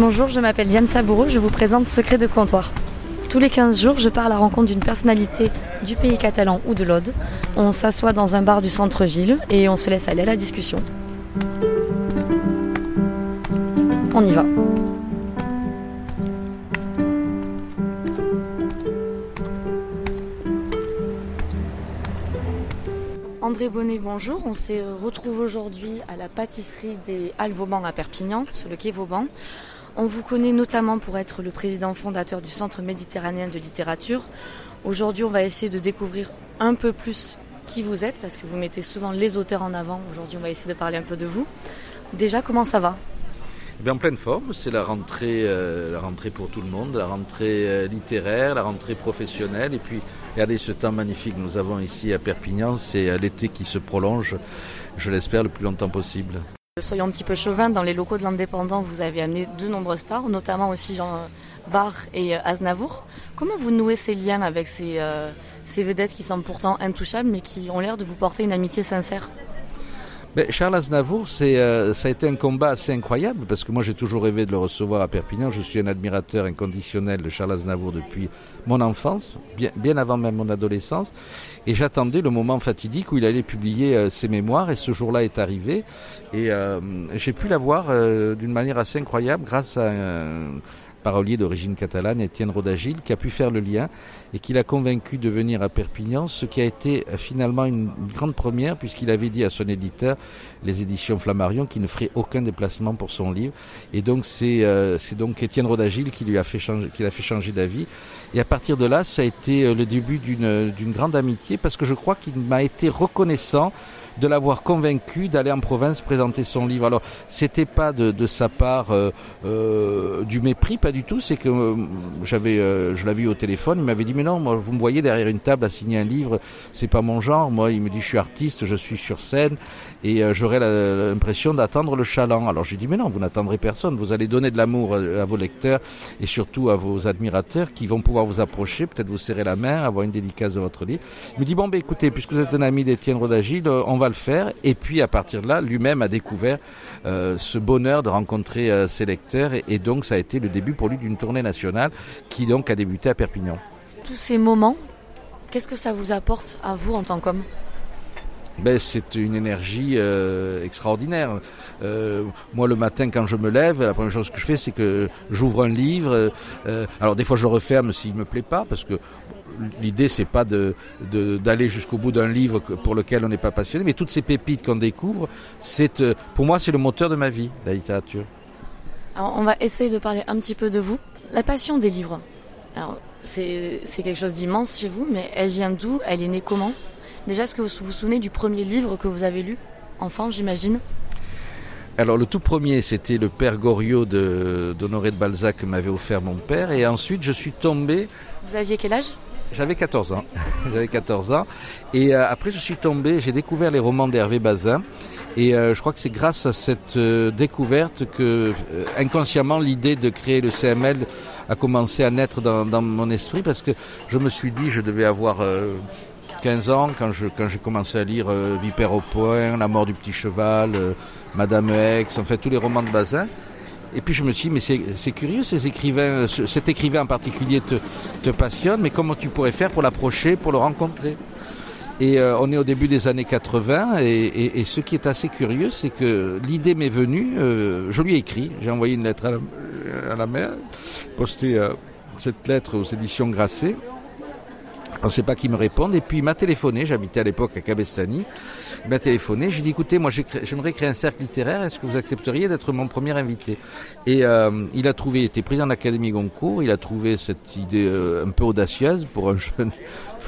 Bonjour, je m'appelle Diane Saboureau, je vous présente Secret de comptoir. Tous les 15 jours, je pars à la rencontre d'une personnalité du pays catalan ou de l'Aude. On s'assoit dans un bar du centre-ville et on se laisse aller à la discussion. On y va. André Bonnet, bonjour. On se retrouve aujourd'hui à la pâtisserie des Halles Vauban à Perpignan, sur le quai Vauban. On vous connaît notamment pour être le président fondateur du Centre méditerranéen de littérature. Aujourd'hui, on va essayer de découvrir un peu plus qui vous êtes, parce que vous mettez souvent les auteurs en avant. Aujourd'hui, on va essayer de parler un peu de vous. Déjà, comment ça va? Eh en pleine forme, c'est la rentrée, euh, la rentrée pour tout le monde, la rentrée euh, littéraire, la rentrée professionnelle. Et puis, regardez ce temps magnifique que nous avons ici à Perpignan, c'est euh, l'été qui se prolonge, je l'espère, le plus longtemps possible. Soyons un petit peu chauvin, dans les locaux de l'Indépendant, vous avez amené de nombreuses stars, notamment aussi Jean Barr et Aznavour. Comment vous nouez ces liens avec ces, ces vedettes qui sont pourtant intouchables, mais qui ont l'air de vous porter une amitié sincère? Charles Aznavour, euh, ça a été un combat assez incroyable parce que moi j'ai toujours rêvé de le recevoir à Perpignan. Je suis un admirateur inconditionnel de Charles Aznavour depuis mon enfance, bien, bien avant même mon adolescence. Et j'attendais le moment fatidique où il allait publier euh, ses mémoires et ce jour-là est arrivé. Et euh, j'ai pu l'avoir d'une manière assez incroyable grâce à parolier d'origine catalane, Étienne Rodagil, qui a pu faire le lien et qui l'a convaincu de venir à Perpignan, ce qui a été euh, finalement une grande première puisqu'il avait dit à son éditeur, les éditions Flammarion, qu'il ne ferait aucun déplacement pour son livre. Et donc c'est euh, donc Étienne Rodagil qui lui a fait changer, qui l'a fait changer d'avis. Et à partir de là, ça a été euh, le début d'une grande amitié parce que je crois qu'il m'a été reconnaissant de l'avoir convaincu d'aller en province présenter son livre. Alors, c'était pas de, de, sa part euh, euh, du mépris, du tout. C'est que euh, j'avais, je l'avais eu au téléphone. Il m'avait dit mais non, moi, vous me voyez derrière une table à signer un livre, c'est pas mon genre. Moi, il me dit je suis artiste, je suis sur scène et j'aurais l'impression d'attendre le chaland. Alors j'ai dit mais non, vous n'attendrez personne. Vous allez donner de l'amour à vos lecteurs et surtout à vos admirateurs qui vont pouvoir vous approcher, peut-être vous serrer la main, avoir une dédicace de votre livre. Il me dit bon ben écoutez, puisque vous êtes un ami d'Étienne Rodagil, on va le faire. Et puis à partir de là, lui-même a découvert euh, ce bonheur de rencontrer euh, ses lecteurs. Et, donc ça a été le début pour lui d'une tournée nationale qui donc a débuté à Perpignan. Tous ces moments, qu'est-ce que ça vous apporte à vous en tant qu'homme? Ben, c'est une énergie euh, extraordinaire. moi, le matin, quand je me lève, la première chose que je fais, c'est que j'ouvre un livre. alors, des fois, je le referme s'il me plaît pas, parce que l'idée c'est pas de, d'aller jusqu'au bout d'un livre pour lequel on n'est pas passionné, mais toutes ces pépites qu'on découvre, c'est euh, pour moi c'est le moteur de ma vie, la littérature. Alors on va essayer de parler un petit peu de vous. La passion des livres. Alors c'est, quelque chose d'immense chez vous, mais elle vient d'où? Elle est née comment? Déjà, est-ce que vous vous souvenez du premier livre que vous avez lu? Enfant, j'imagine alors le tout premier, c'était le Père Goriot d'Honoré de, de Balzac que m'avait offert mon père. Et ensuite, je suis tombé... Vous aviez quel âge? J'avais 14 ans. J'avais 14 ans. Et euh, après, je suis tombé, j'ai découvert les romans d'Hervé Bazin. Et euh, je crois que c'est grâce à cette euh, découverte que, inconsciemment, l'idée de créer le CML a commencé à naître dans, mon esprit parce que je me suis dit, je devais avoir 15 ans quand je quand j'ai commencé à lire Vipère au point, La mort du petit cheval, Madame X, en fait tous les romans de Bazin. Et puis je me suis dit, mais c'est curieux, ces écrivains, cet écrivain en particulier te passionne, mais comment tu pourrais faire pour l'approcher, pour le rencontrer? Et euh, on est au début des années 80 et, ce qui est assez curieux, c'est que l'idée m'est venue, euh, je lui ai écrit, j'ai envoyé une lettre à la, mère, posté euh, cette lettre aux éditions Grasset. On ne sait pas qui me répondre. Et puis il m'a téléphoné, j'habitais à l'époque à Cabestany. Il m'a téléphoné, j'ai dit écoutez, moi j'aimerais créer un cercle littéraire, est-ce que vous accepteriez d'être mon premier invité? Et euh, il a trouvé, il était président de l'Académie Goncourt, il a trouvé cette idée euh, un peu audacieuse pour un jeune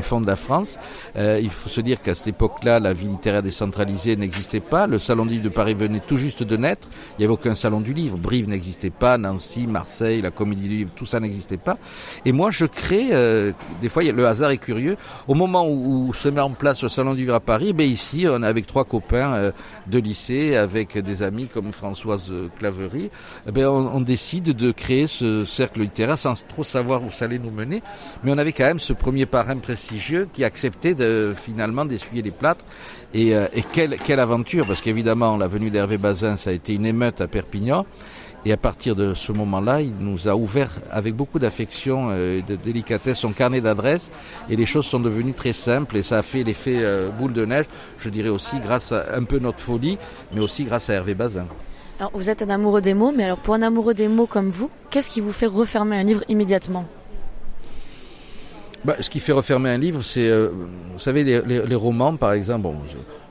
fond de la France. Euh, il faut se dire qu'à cette époque-là, la vie littéraire décentralisée n'existait pas. Le salon du livre de Paris venait tout juste de naître. Il n'y avait aucun salon du livre. Brive n'existait pas, Nancy, Marseille, la Comédie du livre, tout ça n'existait pas. Et moi, je crée, euh, des fois, le hasard est curieux. Au moment où, se met en place le salon du livre à Paris, ben ici, avec trois copains euh, de lycée, avec des amis comme Françoise Claverie, ben on, décide de créer ce cercle littéraire sans trop savoir où ça allait nous mener. Mais on avait quand même ce premier parrain prestigieux qui acceptait finalement d'essuyer les plâtres. Et, euh, et quelle, quelle aventure, parce qu'évidemment, la venue d'Hervé Bazin, ça a été une émeute à Perpignan. Et à partir de ce moment-là, il nous a ouvert avec beaucoup d'affection et de délicatesse son carnet d'adresses. Et les choses sont devenues très simples et ça a fait l'effet boule de neige, je dirais aussi grâce à un peu notre folie, mais aussi grâce à Hervé Bazin. Alors, vous êtes un amoureux des mots, mais alors pour un amoureux des mots comme vous, qu'est-ce qui vous fait refermer un livre immédiatement? Bah, ce qui fait refermer un livre, c'est, euh, vous savez, les, les, romans, par exemple, bon,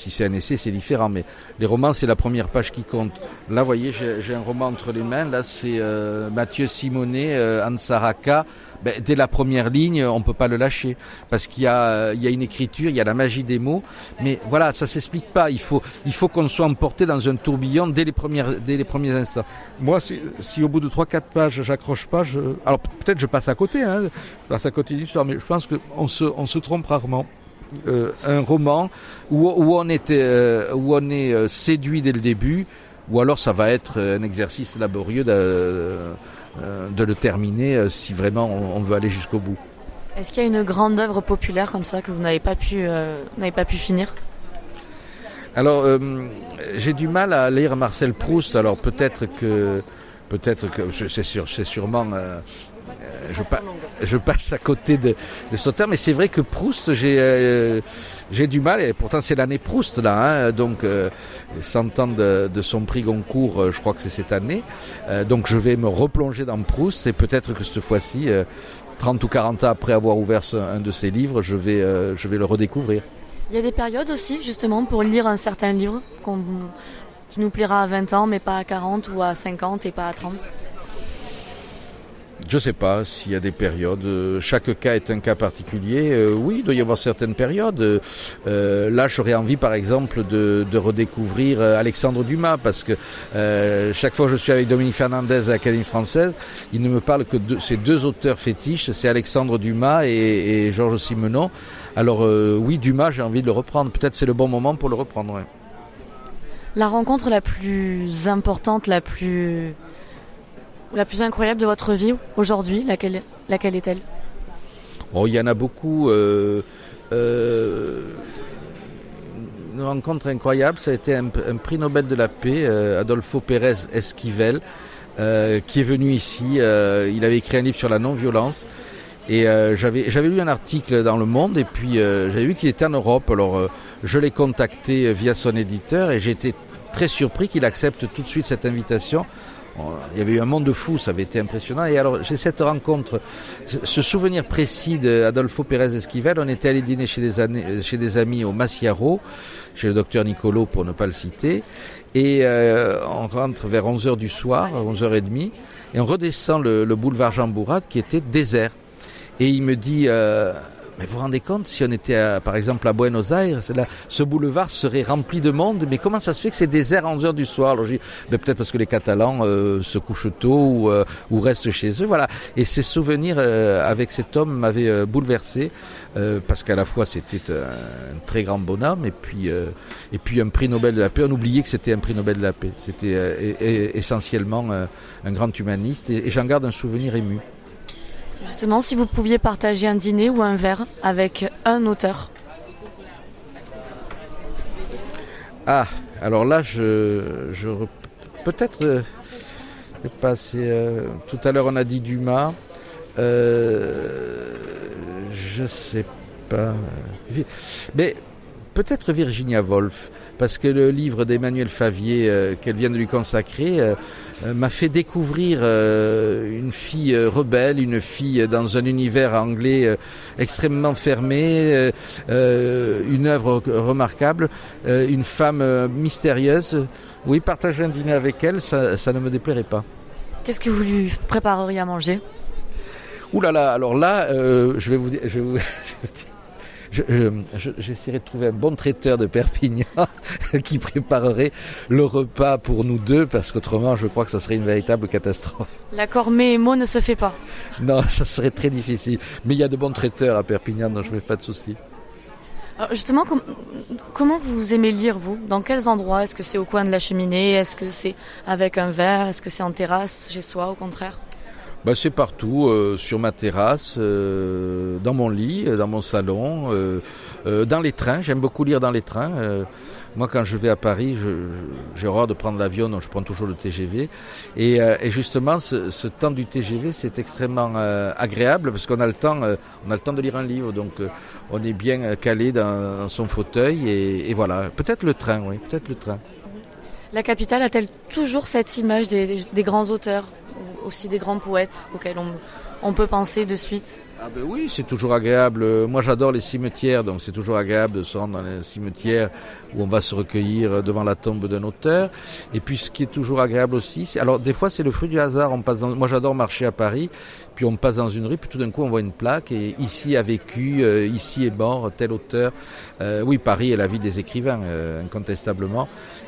si c'est un essai, c'est différent, mais les romans, c'est la première page qui compte. Là, vous voyez, j'ai un roman entre les mains, là, c'est euh, Mathieu Simonet, euh, Ansaraka, ben, dès la première ligne, on peut pas le lâcher parce qu'il y a, il y a une écriture, il y a la magie des mots. Mais voilà, ça s'explique pas. Il faut, qu'on soit emporté dans un tourbillon dès les premiers instants. Moi, si, au bout de trois, quatre pages, j'accroche pas, je, alors peut-être je passe à côté, hein, je passe à côté de l'histoire, mais je pense qu'on se, on se trompe rarement. Euh, un roman où, où on était, euh, où on est euh, séduit dès le début, ou alors ça va être un exercice laborieux de, de le terminer si vraiment on, veut aller jusqu'au bout. Est-ce qu'il y a une grande œuvre populaire comme ça que vous n'avez pas pu, n'avez pas pu finir? Alors, j'ai du mal à lire Marcel Proust. Alors peut-être que, peut-être que c'est sûr, c'est sûrement euh, je, je, passe à côté de, de mais c'est vrai que Proust, j'ai euh, j'ai du mal, et pourtant c'est l'année Proust là, hein, donc euh, 100 ans de, son prix Goncourt, euh, je crois que c'est cette année, donc je vais me replonger dans Proust, et peut-être que cette fois-ci, 30 ou 40 ans après avoir ouvert un de ses livres, je vais, je vais le redécouvrir. Il y a des périodes aussi, justement, pour lire un certain livre qui nous plaira à 20 ans, mais pas à 40 ou à 50 et pas à 30 je ne sais pas s'il y a des périodes. Euh, chaque cas est un cas particulier. Euh, oui, il doit y avoir certaines périodes. Euh, là, j'aurais envie, par exemple, de, redécouvrir Alexandre Dumas, parce que chaque fois que je suis avec Dominique Fernandez à l'Académie française, il ne me parle que de ces deux auteurs fétiches, c'est Alexandre Dumas et, Georges Simenon. Alors oui, Dumas, j'ai envie de le reprendre. Peut-être c'est le bon moment pour le reprendre. La rencontre la plus importante, la plus incroyable de votre vie aujourd'hui, laquelle, laquelle est-elle? Oh, Il y en a beaucoup. Euh, euh, une rencontre incroyable, ça a été un, prix Nobel de la paix, euh, Adolfo Pérez Esquivel, qui est venu ici. il avait écrit un livre sur la non-violence. Et j'avais j'avais lu un article dans Le Monde et puis j'avais vu qu'il était en Europe. Alors je l'ai contacté via son éditeur et j'étais très surpris qu'il accepte tout de suite cette invitation il y avait eu un monde de fou, ça avait été impressionnant. Et alors, j'ai cette rencontre, ce souvenir précis d'Adolfo Pérez Esquivel. On était allé dîner chez des, amis au Massiaro, chez le docteur Nicolo, pour ne pas le citer. Et euh, on rentre vers 11h du soir, 11h30, et on redescend le, boulevard Jean Bourrade qui était désert. Et il me dit, euh, mais vous vous rendez compte, si on était par exemple à Buenos Aires, là, ce boulevard serait rempli de monde, mais comment ça se fait que c'est désert à 11 heures du soir? Alors, peut-être parce que les Catalans euh, se couchent tôt ou, euh, ou, restent chez eux, voilà. Et ces souvenirs euh, avec cet homme m'avaient bouleversé, parce qu'à la fois c'était un, très grand bonhomme, et puis, et puis un prix Nobel de la paix. On oubliait que c'était un prix Nobel de la paix. C'était essentiellement un grand humaniste, et j'en garde un souvenir ému. Justement, si vous pouviez partager un dîner ou un verre avec un auteur. Ah, alors là, je, je peut-être euh. Euh, tout à l'heure, on a dit Dumas. Euh, je sais pas. Mais peut-être Virginia Woolf, parce que le livre d'Emmanuel Favier euh, qu'elle vient de lui consacrer euh, euh, m'a fait découvrir une fille rebelle, une fille dans un univers anglais extrêmement fermé, une œuvre remarquable, une femme mystérieuse. Oui, partager un dîner avec elle, ça, ça ne me déplairait pas. Qu'est-ce que vous lui prépareriez à manger? Ouh là là, alors là, je vais vous dire, je vais vous j'essaierai de trouver un bon traiteur de Perpignan qui préparerait le repas pour nous deux, parce qu'autrement, je crois que ça serait une véritable catastrophe. L'accord mais et mots ne se fait pas. Non, ça serait très difficile. Mais il y a de bons traiteurs à Perpignan, donc je ne me fais pas de soucis. justement, comment vous aimez lire, vous? Dans quels endroits? Est-ce que c'est au coin de la cheminée? Est-ce que c'est avec un verre? Est-ce que c'est en terrasse, chez soi, au contraire? Bah, C'est partout, euh, sur ma terrasse, euh, dans mon lit, euh, dans mon salon, dans les trains. J'aime beaucoup lire dans les trains. moi, quand je vais à Paris, j'ai horreur de prendre l'avion, donc je prends toujours le TGV. Et, justement, ce, temps du TGV, c'est extrêmement agréable parce qu'on a le temps, on a le temps de lire un livre, donc on est bien calé dans, dans son fauteuil. Et, et voilà, peut-être le train, oui, peut-être le train. La capitale a-t-elle toujours cette image des, des grands auteurs? Aussi des grands poètes auxquels on, peut penser de suite ah ben oui, c'est toujours agréable. Moi j'adore les cimetières, donc c'est toujours agréable de se rendre dans les cimetières où on va se recueillir devant la tombe d'un auteur. Et puis ce qui est toujours agréable aussi, c'est, alors des fois c'est le fruit du hasard. On passe moi j'adore marcher à Paris, puis on passe dans une rue, puis tout d'un coup on voit une plaque et ici a vécu, euh, ici est mort tel auteur. Euh, oui, Paris est la ville des écrivains, euh, incontestablement,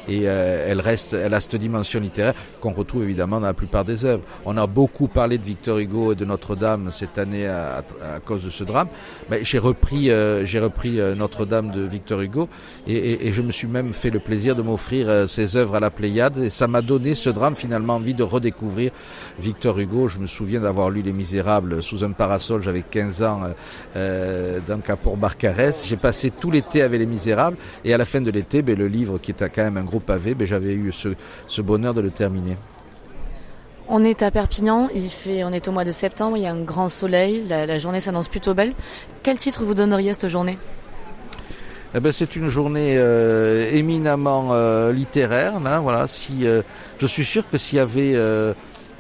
et elle reste, elle a cette dimension littéraire qu'on retrouve évidemment dans la plupart des œuvres. On a beaucoup parlé de Victor Hugo et de Notre-Dame cette année à cause de ce drame, mais j'ai repris, j'ai repris Notre-Dame de Victor Hugo et, et, je me suis même fait le plaisir de m'offrir ses œuvres à la Pléiade et ça m'a donné ce drame finalement envie de redécouvrir Victor Hugo. Je me souviens d'avoir lu Les Misérables sous un parasol, j'avais 15 ans, euh, donc à Port-Barcarès. J'ai passé tout l'été avec Les Misérables et à la fin de l'été, ben, le livre qui était quand même un gros pavé, ben, j'avais eu ce, ce bonheur de le terminer. On est à Perpignan, il fait, on est au mois de septembre, il y a un grand soleil, la, journée s'annonce plutôt belle. Quel titre vous donneriez à cette journée? Eh ben, c'est une journée euh, éminemment euh, littéraire. Là, voilà, si euh, je suis sûr que s'il y avait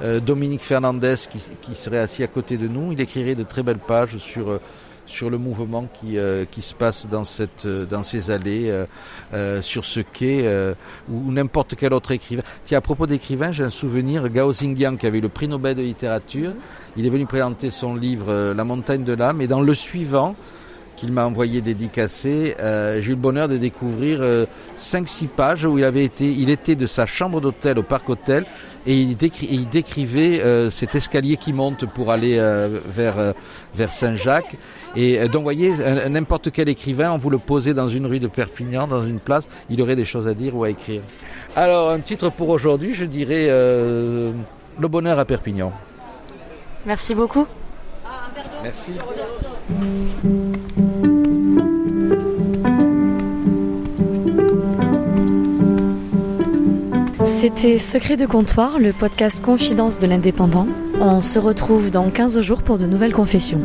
Dominique Fernandez qui, serait assis à côté de nous, il écrirait de très belles pages sur sur le mouvement qui, euh, qui se passe dans, euh, ces allées, euh, sur ce quai, ou n'importe quel autre écrivain. Tiens, à propos d'écrivains, j'ai un souvenir, Gao Xingjiang, qui avait le prix Nobel de littérature, il est venu présenter son livre La montagne de l'âme, et dans le suivant, qu'il m'a envoyé dédicacé, euh, j'ai eu le bonheur de découvrir 5-6 pages où il avait été, il était de sa chambre d'hôtel au parc hôtel et il, il décrivait cet escalier qui monte pour aller vers, vers Saint-Jacques et euh, donc, vous voyez, n'importe quel écrivain, on vous le posait dans une rue de Perpignan, dans une place, il aurait des choses à dire ou à écrire. Alors, un titre pour aujourd'hui, je dirais euh, Le bonheur à Perpignan. Merci beaucoup. Merci. C'était Secret de comptoir, le podcast Confidence de l'indépendant. On se retrouve dans 15 jours pour de nouvelles confessions.